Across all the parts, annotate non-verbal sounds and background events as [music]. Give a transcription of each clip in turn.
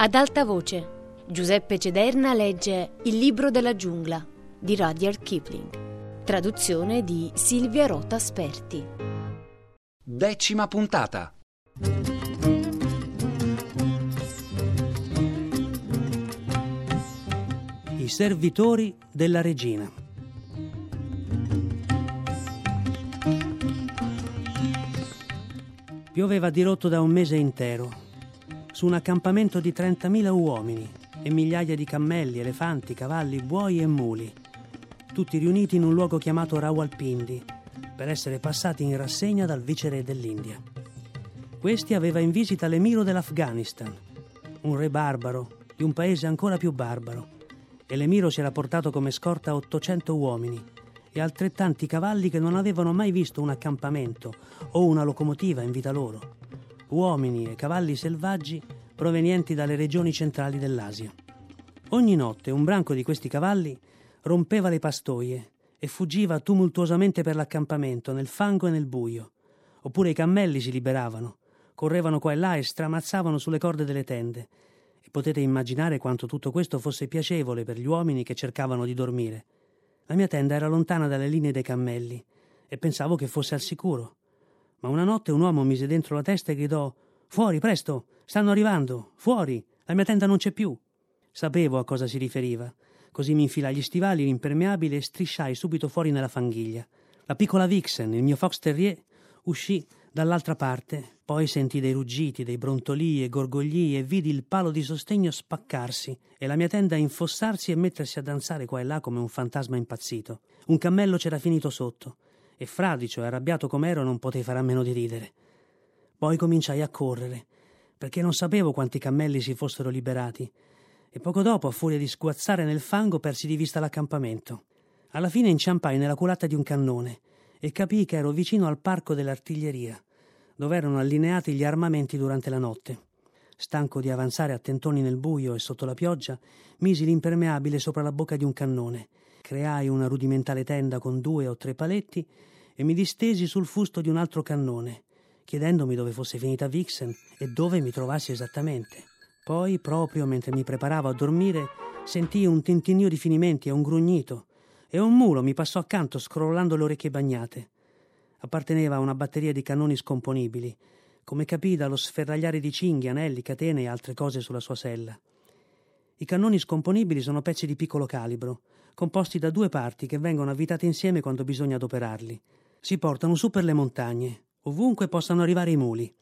Ad alta voce, Giuseppe Cederna legge Il libro della giungla di Rudyard Kipling. Traduzione di Silvia Rota Sperti. Decima puntata. I servitori della regina. Pioveva dirotto da un mese intero su un accampamento di 30.000 uomini e migliaia di cammelli, elefanti, cavalli, buoi e muli, tutti riuniti in un luogo chiamato Rawalpindi, per essere passati in rassegna dal viceré dell'India. Questi aveva in visita l'emiro dell'Afghanistan, un re barbaro di un paese ancora più barbaro, e l'emiro si era portato come scorta 800 uomini e altrettanti cavalli che non avevano mai visto un accampamento o una locomotiva in vita loro uomini e cavalli selvaggi provenienti dalle regioni centrali dell'Asia. Ogni notte un branco di questi cavalli rompeva le pastoie e fuggiva tumultuosamente per l'accampamento, nel fango e nel buio. Oppure i cammelli si liberavano, correvano qua e là e stramazzavano sulle corde delle tende. E potete immaginare quanto tutto questo fosse piacevole per gli uomini che cercavano di dormire. La mia tenda era lontana dalle linee dei cammelli e pensavo che fosse al sicuro ma una notte un uomo mise dentro la testa e gridò Fuori, presto! Stanno arrivando! Fuori! La mia tenda non c'è più! Sapevo a cosa si riferiva. Così mi infilai gli stivali, l'impermeabile e strisciai subito fuori nella fanghiglia. La piccola Vixen, il mio fox terrier, uscì dall'altra parte. Poi sentì dei ruggiti, dei brontolii e gorgogli e vidi il palo di sostegno spaccarsi e la mia tenda infossarsi e mettersi a danzare qua e là come un fantasma impazzito. Un cammello c'era finito sotto e fradicio e arrabbiato com'ero non potei fare a meno di ridere. Poi cominciai a correre, perché non sapevo quanti cammelli si fossero liberati, e poco dopo, a furia di sguazzare nel fango, persi di vista l'accampamento. Alla fine inciampai nella culata di un cannone e capii che ero vicino al parco dell'artiglieria, dove erano allineati gli armamenti durante la notte. Stanco di avanzare a tentoni nel buio e sotto la pioggia, misi l'impermeabile sopra la bocca di un cannone creai una rudimentale tenda con due o tre paletti e mi distesi sul fusto di un altro cannone, chiedendomi dove fosse finita Vixen e dove mi trovassi esattamente. Poi, proprio mentre mi preparavo a dormire, sentii un tintinnio di finimenti e un grugnito, e un mulo mi passò accanto scrollando le orecchie bagnate. Apparteneva a una batteria di cannoni scomponibili, come capì dallo sferragliare di cinghie, anelli, catene e altre cose sulla sua sella. I cannoni scomponibili sono pezzi di piccolo calibro, composti da due parti che vengono avvitate insieme quando bisogna adoperarli. Si portano su per le montagne, ovunque possano arrivare i muli,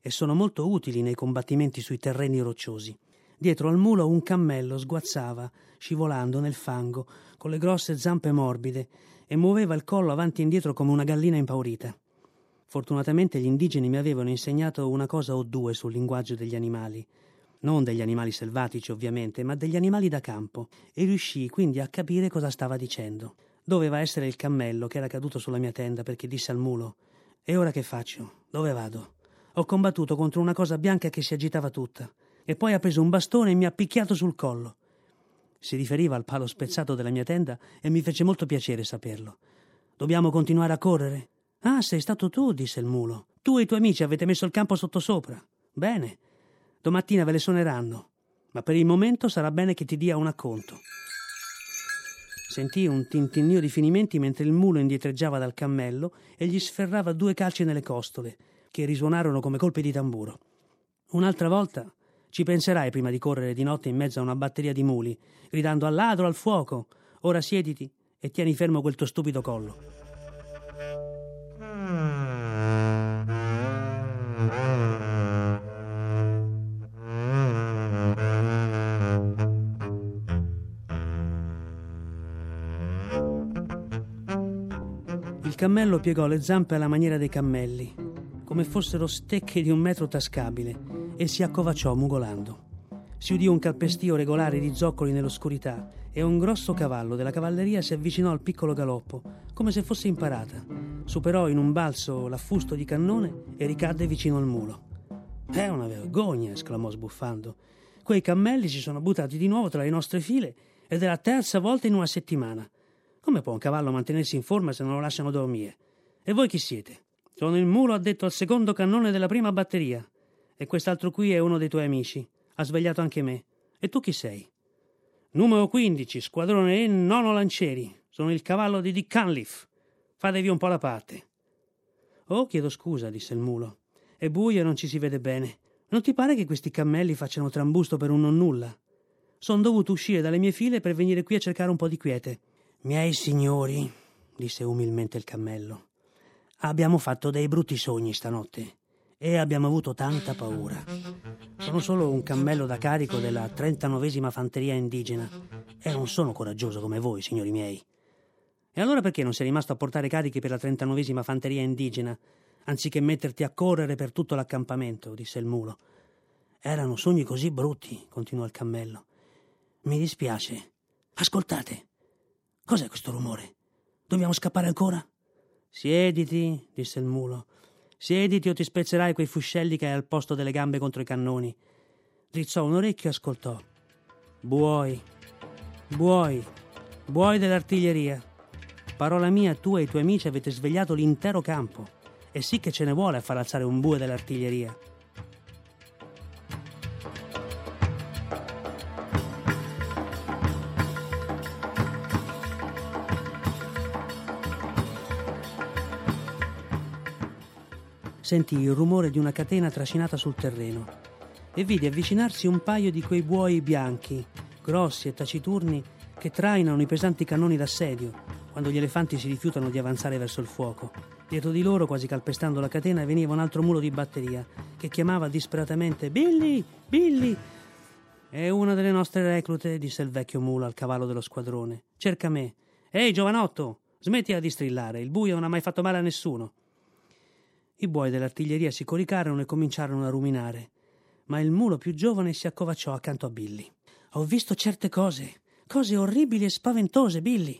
e sono molto utili nei combattimenti sui terreni rocciosi. Dietro al mulo un cammello sguazzava, scivolando nel fango, con le grosse zampe morbide, e muoveva il collo avanti e indietro come una gallina impaurita. Fortunatamente gli indigeni mi avevano insegnato una cosa o due sul linguaggio degli animali non degli animali selvatici ovviamente, ma degli animali da campo, e riuscii quindi a capire cosa stava dicendo. Doveva essere il cammello che era caduto sulla mia tenda perché disse al mulo: E ora che faccio? Dove vado? Ho combattuto contro una cosa bianca che si agitava tutta, e poi ha preso un bastone e mi ha picchiato sul collo. Si riferiva al palo spezzato della mia tenda e mi fece molto piacere saperlo. Dobbiamo continuare a correre? Ah, sei stato tu, disse il mulo. Tu e i tuoi amici avete messo il campo sottosopra. Bene. Domattina ve le suoneranno, ma per il momento sarà bene che ti dia un acconto. Sentì un tintinnio di finimenti mentre il mulo indietreggiava dal cammello e gli sferrava due calci nelle costole, che risuonarono come colpi di tamburo. Un'altra volta ci penserai prima di correre di notte in mezzo a una batteria di muli, gridando al ladro, al fuoco. Ora siediti e tieni fermo quel tuo stupido collo. Cammello piegò le zampe alla maniera dei cammelli, come fossero stecche di un metro tascabile, e si accovacciò mugolando. Si udì un calpestio regolare di zoccoli nell'oscurità e un grosso cavallo della cavalleria si avvicinò al piccolo galoppo, come se fosse imparata. Superò in un balzo l'affusto di cannone e ricadde vicino al mulo. È una vergogna, esclamò sbuffando. Quei cammelli si sono buttati di nuovo tra le nostre file ed è la terza volta in una settimana. Come può un cavallo mantenersi in forma se non lo lasciano dormire? E voi chi siete? Sono il mulo addetto al secondo cannone della prima batteria. E quest'altro qui è uno dei tuoi amici. Ha svegliato anche me. E tu chi sei? Numero 15, squadrone E, nono lancieri. Sono il cavallo di Dick Cunliffe. Fatevi un po' la parte. Oh, chiedo scusa, disse il mulo. È buio e non ci si vede bene. Non ti pare che questi cammelli facciano trambusto per un non nulla? Sono dovuto uscire dalle mie file per venire qui a cercare un po' di quiete. Miei signori, disse umilmente il cammello, abbiamo fatto dei brutti sogni stanotte e abbiamo avuto tanta paura. Sono solo un cammello da carico della 39esima fanteria indigena e non sono coraggioso come voi, signori miei. E allora perché non sei rimasto a portare carichi per la 39esima fanteria indigena, anziché metterti a correre per tutto l'accampamento? disse il mulo. Erano sogni così brutti, continuò il cammello. Mi dispiace. Ascoltate. Cos'è questo rumore? Dobbiamo scappare ancora? Siediti, disse il mulo. Siediti o ti spezzerai quei fuscelli che hai al posto delle gambe contro i cannoni. Drizzò un orecchio e ascoltò. Buoi, buoi, buoi dell'artiglieria. Parola mia, tu e i tuoi amici avete svegliato l'intero campo. E sì che ce ne vuole a far alzare un bue dell'artiglieria. Sentì il rumore di una catena trascinata sul terreno e vidi avvicinarsi un paio di quei buoi bianchi, grossi e taciturni, che trainano i pesanti cannoni d'assedio quando gli elefanti si rifiutano di avanzare verso il fuoco. Dietro di loro, quasi calpestando la catena, veniva un altro mulo di batteria che chiamava disperatamente Billy! Billy! È una delle nostre reclute, disse il vecchio mulo al cavallo dello squadrone. Cerca me. Ehi, giovanotto! Smettila di strillare, il buio non ha mai fatto male a nessuno. I buoi dell'artiglieria si coricarono e cominciarono a ruminare, ma il mulo più giovane si accovacciò accanto a Billy. Ho visto certe cose, cose orribili e spaventose, Billy.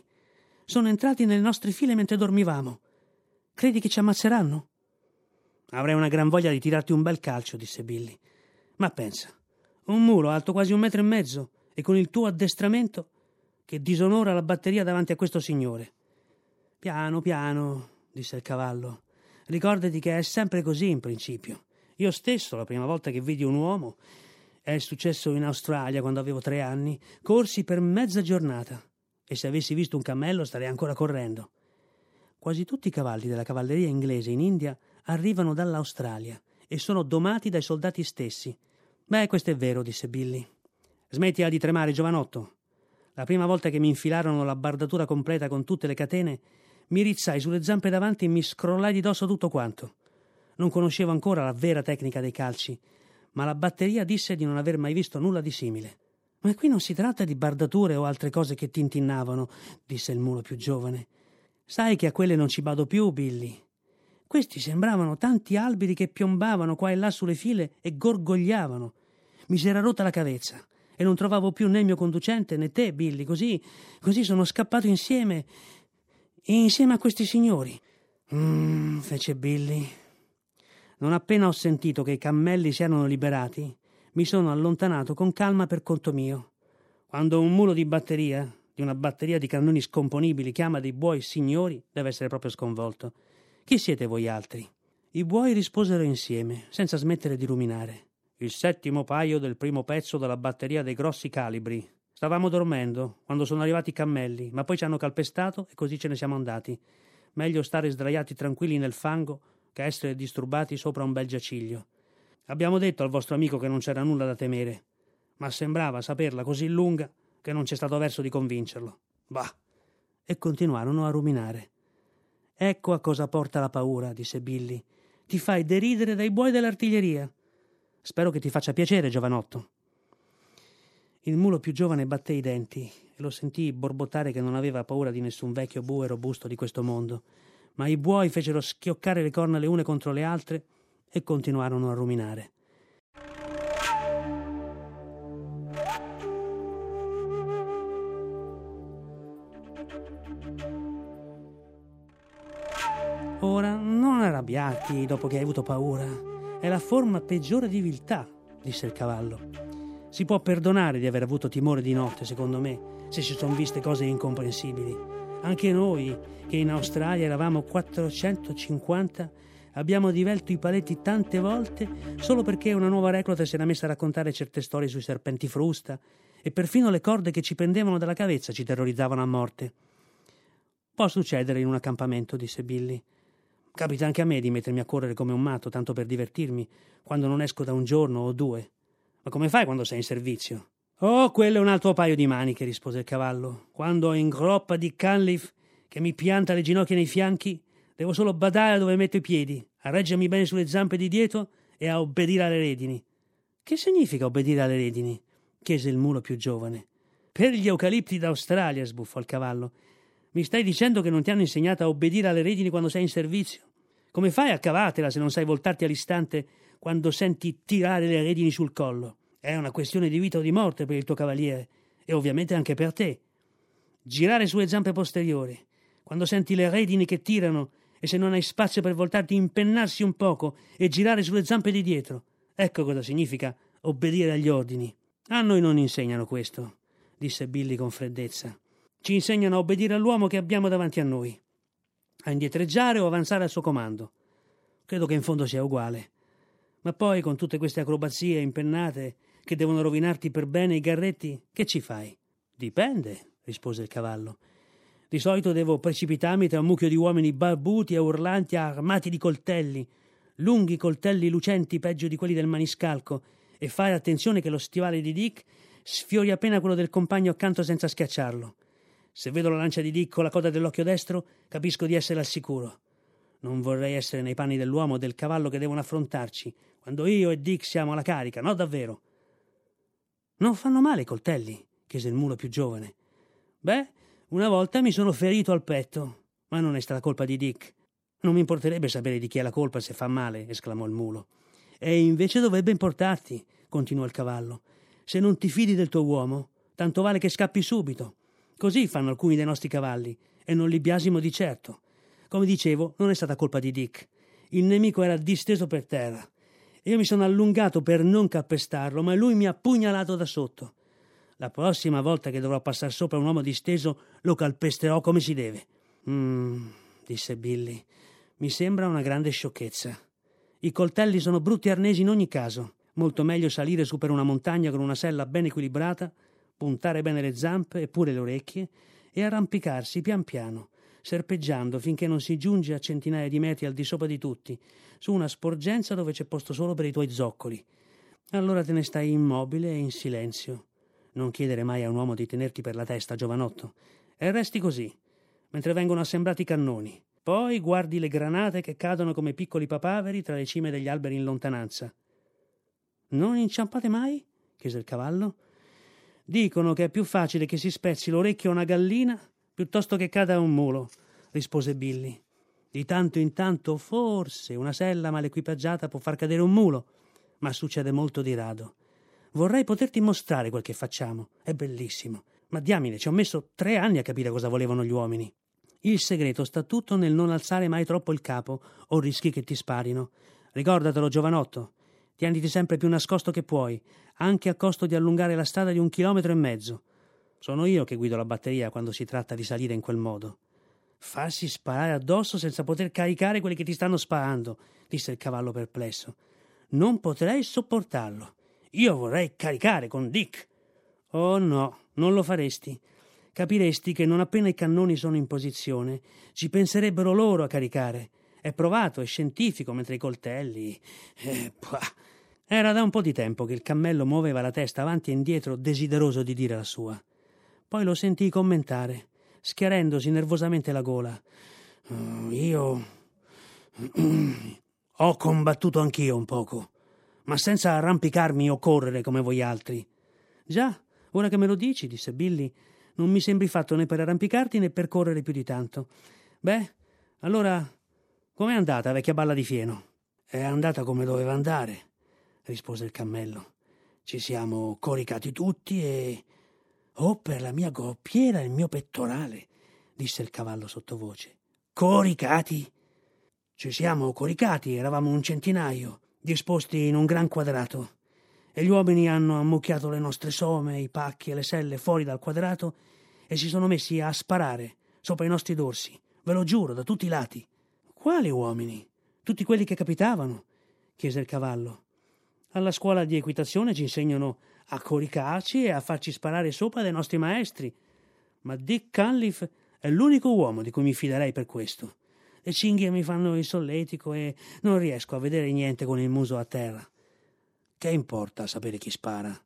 Sono entrati nelle nostre file mentre dormivamo. Credi che ci ammazzeranno? Avrei una gran voglia di tirarti un bel calcio, disse Billy. Ma pensa, un mulo alto quasi un metro e mezzo e con il tuo addestramento che disonora la batteria davanti a questo signore. Piano, piano, disse il cavallo. Ricordati che è sempre così in principio. Io stesso, la prima volta che vidi un uomo, è successo in Australia quando avevo tre anni, corsi per mezza giornata. E se avessi visto un cammello starei ancora correndo. Quasi tutti i cavalli della cavalleria inglese in India arrivano dall'Australia e sono domati dai soldati stessi. Beh, questo è vero, disse Billy. Smettila di tremare, giovanotto. La prima volta che mi infilarono la bardatura completa con tutte le catene, mi rizzai sulle zampe davanti e mi scrollai di dosso tutto quanto. Non conoscevo ancora la vera tecnica dei calci, ma la batteria disse di non aver mai visto nulla di simile. Ma qui non si tratta di bardature o altre cose che tintinnavano, disse il mulo più giovane. Sai che a quelle non ci bado più, Billy. Questi sembravano tanti alberi che piombavano qua e là sulle file e gorgogliavano. Mi si era rotta la cavezza e non trovavo più né il mio conducente né te, Billy. Così, così sono scappato insieme insieme a questi signori. Mm, fece Billy. Non appena ho sentito che i cammelli si erano liberati, mi sono allontanato con calma per conto mio. Quando un mulo di batteria, di una batteria di cannoni scomponibili, chiama dei buoi signori, deve essere proprio sconvolto. Chi siete voi altri? I buoi risposero insieme, senza smettere di ruminare. Il settimo paio del primo pezzo della batteria dei grossi calibri, Stavamo dormendo quando sono arrivati i cammelli, ma poi ci hanno calpestato e così ce ne siamo andati. Meglio stare sdraiati tranquilli nel fango che essere disturbati sopra un bel giaciglio. Abbiamo detto al vostro amico che non c'era nulla da temere, ma sembrava saperla così lunga che non c'è stato verso di convincerlo. Bah! E continuarono a ruminare. Ecco a cosa porta la paura, disse Billy. Ti fai deridere dai buoi dell'artiglieria. Spero che ti faccia piacere, giovanotto. Il mulo più giovane batté i denti e lo sentii borbottare che non aveva paura di nessun vecchio bue robusto di questo mondo, ma i buoi fecero schioccare le corna le une contro le altre e continuarono a ruminare. Ora non arrabbiarti dopo che hai avuto paura. È la forma peggiore di viltà, disse il cavallo. Si può perdonare di aver avuto timore di notte, secondo me, se si sono viste cose incomprensibili. Anche noi, che in Australia eravamo 450, Abbiamo divelto i paletti tante volte solo perché una nuova recluta si era messa a raccontare certe storie sui serpenti frusta e perfino le corde che ci pendevano dalla cavezza ci terrorizzavano a morte. Può succedere in un accampamento, disse Billy. Capita anche a me di mettermi a correre come un matto, tanto per divertirmi, quando non esco da un giorno o due. Ma come fai quando sei in servizio? Oh, quello è un altro paio di maniche, rispose il cavallo. Quando in groppa di Canliffe, che mi pianta le ginocchia nei fianchi, devo solo badare dove metto i piedi, a reggermi bene sulle zampe di dietro e a obbedire alle redini. Che significa obbedire alle redini? chiese il mulo più giovane. Per gli eucalipti d'Australia, sbuffò il cavallo. Mi stai dicendo che non ti hanno insegnato a obbedire alle redini quando sei in servizio? Come fai a cavatela se non sai voltarti all'istante quando senti tirare le redini sul collo? È una questione di vita o di morte per il tuo cavaliere e ovviamente anche per te. Girare sulle zampe posteriori, quando senti le redini che tirano e se non hai spazio per voltarti impennarsi un poco e girare sulle zampe di dietro. Ecco cosa significa obbedire agli ordini. A noi non insegnano questo, disse Billy con freddezza. Ci insegnano a obbedire all'uomo che abbiamo davanti a noi, a indietreggiare o avanzare al suo comando. Credo che in fondo sia uguale. Ma poi, con tutte queste acrobazie impennate che devono rovinarti per bene i garretti, che ci fai? Dipende, rispose il cavallo. Di solito devo precipitarmi tra un mucchio di uomini barbuti e urlanti armati di coltelli, lunghi coltelli lucenti peggio di quelli del maniscalco, e fare attenzione che lo stivale di Dick sfiori appena quello del compagno accanto senza schiacciarlo. Se vedo la lancia di Dick con la coda dell'occhio destro, capisco di essere al sicuro. Non vorrei essere nei panni dell'uomo o del cavallo che devono affrontarci, quando io e Dick siamo alla carica, no davvero. Non fanno male i coltelli? chiese il mulo più giovane. Beh, una volta mi sono ferito al petto, ma non è stata colpa di Dick. Non mi importerebbe sapere di chi è la colpa se fa male, esclamò il mulo. E invece dovrebbe importarti, continuò il cavallo. Se non ti fidi del tuo uomo, tanto vale che scappi subito. Così fanno alcuni dei nostri cavalli, e non li biasimo di certo. Come dicevo, non è stata colpa di Dick. Il nemico era disteso per terra. Io mi sono allungato per non calpestarlo, ma lui mi ha pugnalato da sotto. La prossima volta che dovrò passare sopra un uomo disteso, lo calpesterò come si deve. Mmm, disse Billy. Mi sembra una grande sciocchezza. I coltelli sono brutti arnesi in ogni caso. Molto meglio salire su per una montagna con una sella ben equilibrata puntare bene le zampe e pure le orecchie e arrampicarsi pian piano, serpeggiando finché non si giunge a centinaia di metri al di sopra di tutti, su una sporgenza dove c'è posto solo per i tuoi zoccoli. Allora te ne stai immobile e in silenzio. Non chiedere mai a un uomo di tenerti per la testa, giovanotto, e resti così, mentre vengono assemblati i cannoni. Poi guardi le granate che cadono come piccoli papaveri tra le cime degli alberi in lontananza. Non inciampate mai? chiese il cavallo. Dicono che è più facile che si spezzi l'orecchio a una gallina piuttosto che cada un mulo, rispose Billy. Di tanto in tanto, forse, una sella mal equipaggiata può far cadere un mulo, ma succede molto di rado. Vorrei poterti mostrare quel che facciamo. È bellissimo. Ma diamine, ci ho messo tre anni a capire cosa volevano gli uomini. Il segreto sta tutto nel non alzare mai troppo il capo o rischi che ti sparino. Ricordatelo, giovanotto. Tieniti sempre più nascosto che puoi, anche a costo di allungare la strada di un chilometro e mezzo. Sono io che guido la batteria quando si tratta di salire in quel modo. Farsi sparare addosso senza poter caricare quelli che ti stanno sparando, disse il cavallo perplesso. Non potrei sopportarlo. Io vorrei caricare con Dick. Oh no, non lo faresti. Capiresti che non appena i cannoni sono in posizione, ci penserebbero loro a caricare. È provato, è scientifico, mentre i coltelli. Eh, era da un po' di tempo che il cammello muoveva la testa avanti e indietro, desideroso di dire la sua. Poi lo sentii commentare, schiarendosi nervosamente la gola. Uh, io. [clears throat] Ho combattuto anch'io un poco, ma senza arrampicarmi o correre come voi altri. Già, ora che me lo dici, disse Billy, non mi sembri fatto né per arrampicarti né per correre più di tanto. Beh, allora, com'è andata, vecchia balla di fieno? È andata come doveva andare rispose il cammello. Ci siamo coricati tutti e. Oh, per la mia groppiera e il mio pettorale, disse il cavallo sottovoce. Coricati? Ci siamo coricati, eravamo un centinaio, disposti in un gran quadrato, e gli uomini hanno ammucchiato le nostre some, i pacchi e le selle fuori dal quadrato e si sono messi a sparare sopra i nostri dorsi, ve lo giuro, da tutti i lati. Quali uomini? tutti quelli che capitavano, chiese il cavallo. Alla scuola di equitazione ci insegnano a coricarci e a farci sparare sopra dai nostri maestri, ma Dick Cunliffe è l'unico uomo di cui mi fiderei per questo. Le cinghie mi fanno il solletico e non riesco a vedere niente con il muso a terra. Che importa sapere chi spara?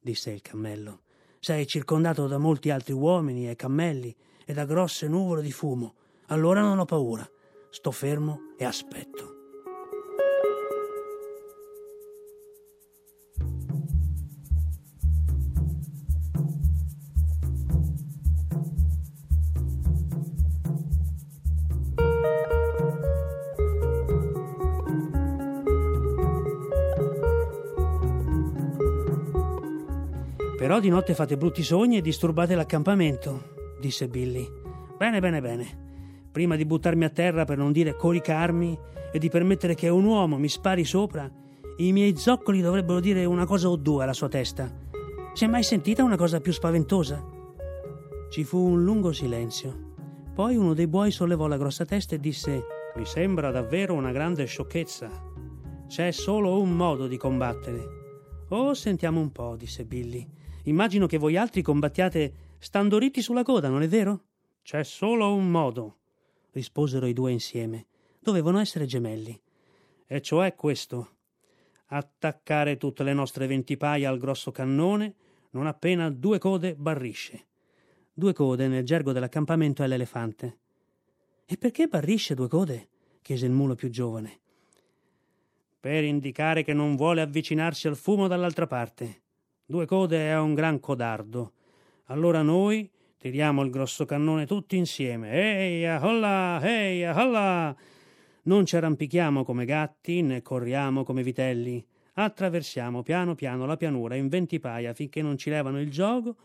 disse il cammello. Sei circondato da molti altri uomini e cammelli e da grosse nuvole di fumo. Allora non ho paura. Sto fermo e aspetto. Però di notte fate brutti sogni e disturbate l'accampamento, disse Billy. Bene, bene, bene. Prima di buttarmi a terra per non dire coricarmi e di permettere che un uomo mi spari sopra, i miei zoccoli dovrebbero dire una cosa o due alla sua testa. Si è mai sentita una cosa più spaventosa? Ci fu un lungo silenzio. Poi uno dei buoi sollevò la grossa testa e disse: Mi sembra davvero una grande sciocchezza. C'è solo un modo di combattere. Oh, sentiamo un po', disse Billy. Immagino che voi altri combattiate stando ritti sulla coda, non è vero? C'è solo un modo, risposero i due insieme. Dovevano essere gemelli. E cioè questo. Attaccare tutte le nostre venti paia al grosso cannone non appena due code barrisce. Due code nel gergo dell'accampamento è l'elefante. E perché barrisce due code? chiese il mulo più giovane. Per indicare che non vuole avvicinarsi al fumo dall'altra parte. Due code è un gran codardo. Allora noi tiriamo il grosso cannone tutti insieme. Ehi, aholla, ehi, aholla! Non ci arrampichiamo come gatti né corriamo come vitelli. Attraversiamo piano piano la pianura in venti paia finché non ci levano il gioco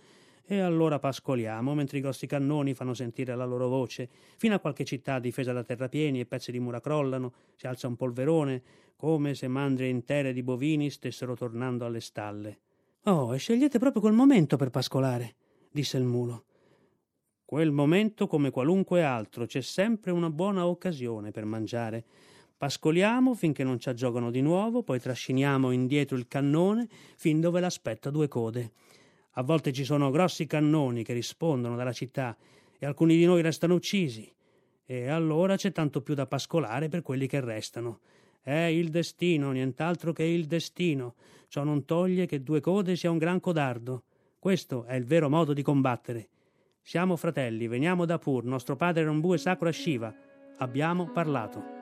e allora pascoliamo mentre i grossi cannoni fanno sentire la loro voce, fino a qualche città difesa da terrapieni e pezzi di mura crollano, si alza un polverone, come se mandrie intere di bovini stessero tornando alle stalle. Oh, e scegliete proprio quel momento per pascolare, disse il mulo. Quel momento, come qualunque altro, c'è sempre una buona occasione per mangiare. Pascoliamo finché non ci aggiogano di nuovo, poi trasciniamo indietro il cannone fin dove l'aspetta due code. A volte ci sono grossi cannoni che rispondono dalla città e alcuni di noi restano uccisi. E allora c'è tanto più da pascolare per quelli che restano. È il destino, nient'altro che il destino. Ciò non toglie che due code sia un gran codardo. Questo è il vero modo di combattere. Siamo fratelli, veniamo da Pur, nostro padre era un bue sacro a Shiva. Abbiamo parlato.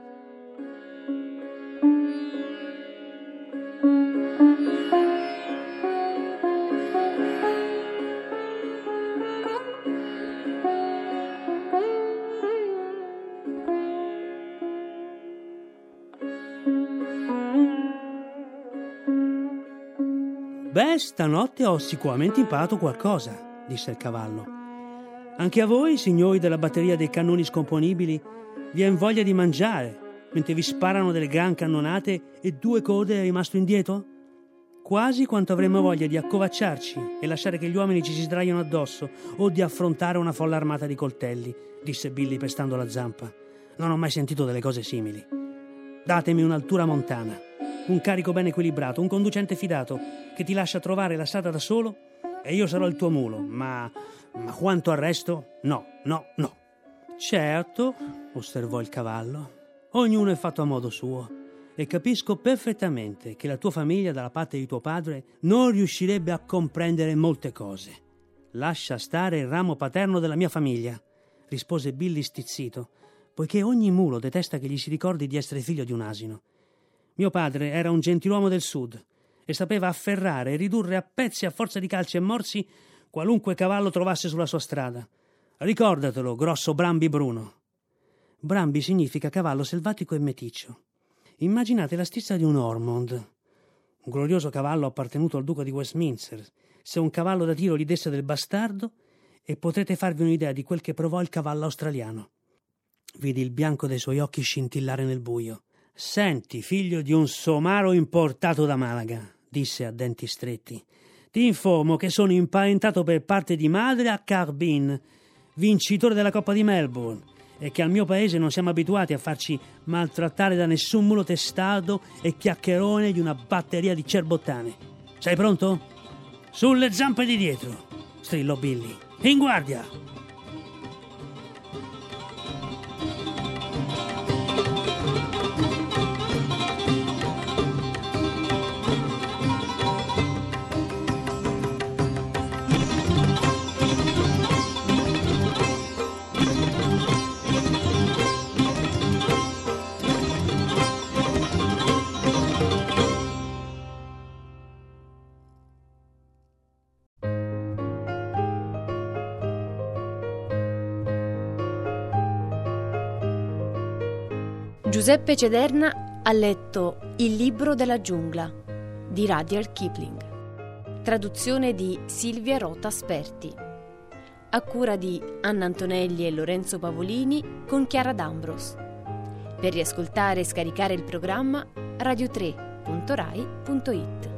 Stanotte ho sicuramente imparato qualcosa, disse il cavallo. Anche a voi, signori della batteria dei cannoni scomponibili, viene voglia di mangiare, mentre vi sparano delle gran cannonate e due code è rimasto indietro? Quasi quanto avremmo voglia di accovacciarci e lasciare che gli uomini ci si sdraiano addosso o di affrontare una folla armata di coltelli, disse Billy pestando la zampa. Non ho mai sentito delle cose simili. Datemi un'altura montana un carico ben equilibrato, un conducente fidato che ti lascia trovare la strada da solo e io sarò il tuo mulo, ma, ma quanto al resto, no, no, no. Certo, osservò il cavallo, ognuno è fatto a modo suo e capisco perfettamente che la tua famiglia dalla parte di tuo padre non riuscirebbe a comprendere molte cose. Lascia stare il ramo paterno della mia famiglia, rispose Billy stizzito, poiché ogni mulo detesta che gli si ricordi di essere figlio di un asino. Mio padre era un gentiluomo del sud e sapeva afferrare e ridurre a pezzi a forza di calci e morsi qualunque cavallo trovasse sulla sua strada. Ricordatelo, grosso Brambi Bruno. Brambi significa cavallo selvatico e meticcio. Immaginate la stizza di un Ormond, un glorioso cavallo appartenuto al duca di Westminster. Se un cavallo da tiro gli desse del bastardo, e potrete farvi un'idea di quel che provò il cavallo australiano. Vidi il bianco dei suoi occhi scintillare nel buio. Senti, figlio di un somaro importato da Malaga, disse a denti stretti, ti informo che sono imparentato per parte di madre a Carbin, vincitore della Coppa di Melbourne, è che al mio paese non siamo abituati a farci maltrattare da nessun mulo testato e chiacchierone di una batteria di cerbottane. Sei pronto? Sulle zampe di dietro, strillò Billy. In guardia! Giuseppe Cederna ha letto Il libro della giungla di Rudyard Kipling, traduzione di Silvia Rota Sperti, a cura di Anna Antonelli e Lorenzo Pavolini con Chiara D'Ambros. Per riascoltare e scaricare il programma radio3.rai.it.